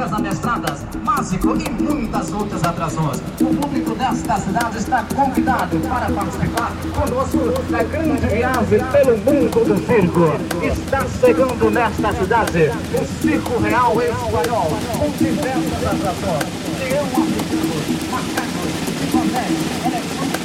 músicas amestradas, mágico e muitas outras atrações. O público desta cidade está convidado para participar conosco da grande viagem pelo mundo do circo. Está chegando nesta cidade o Circo Real Espanhol, com diversas atrações. Leão africano, macacos, chimpanzés, elefantes,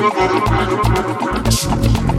Thank you.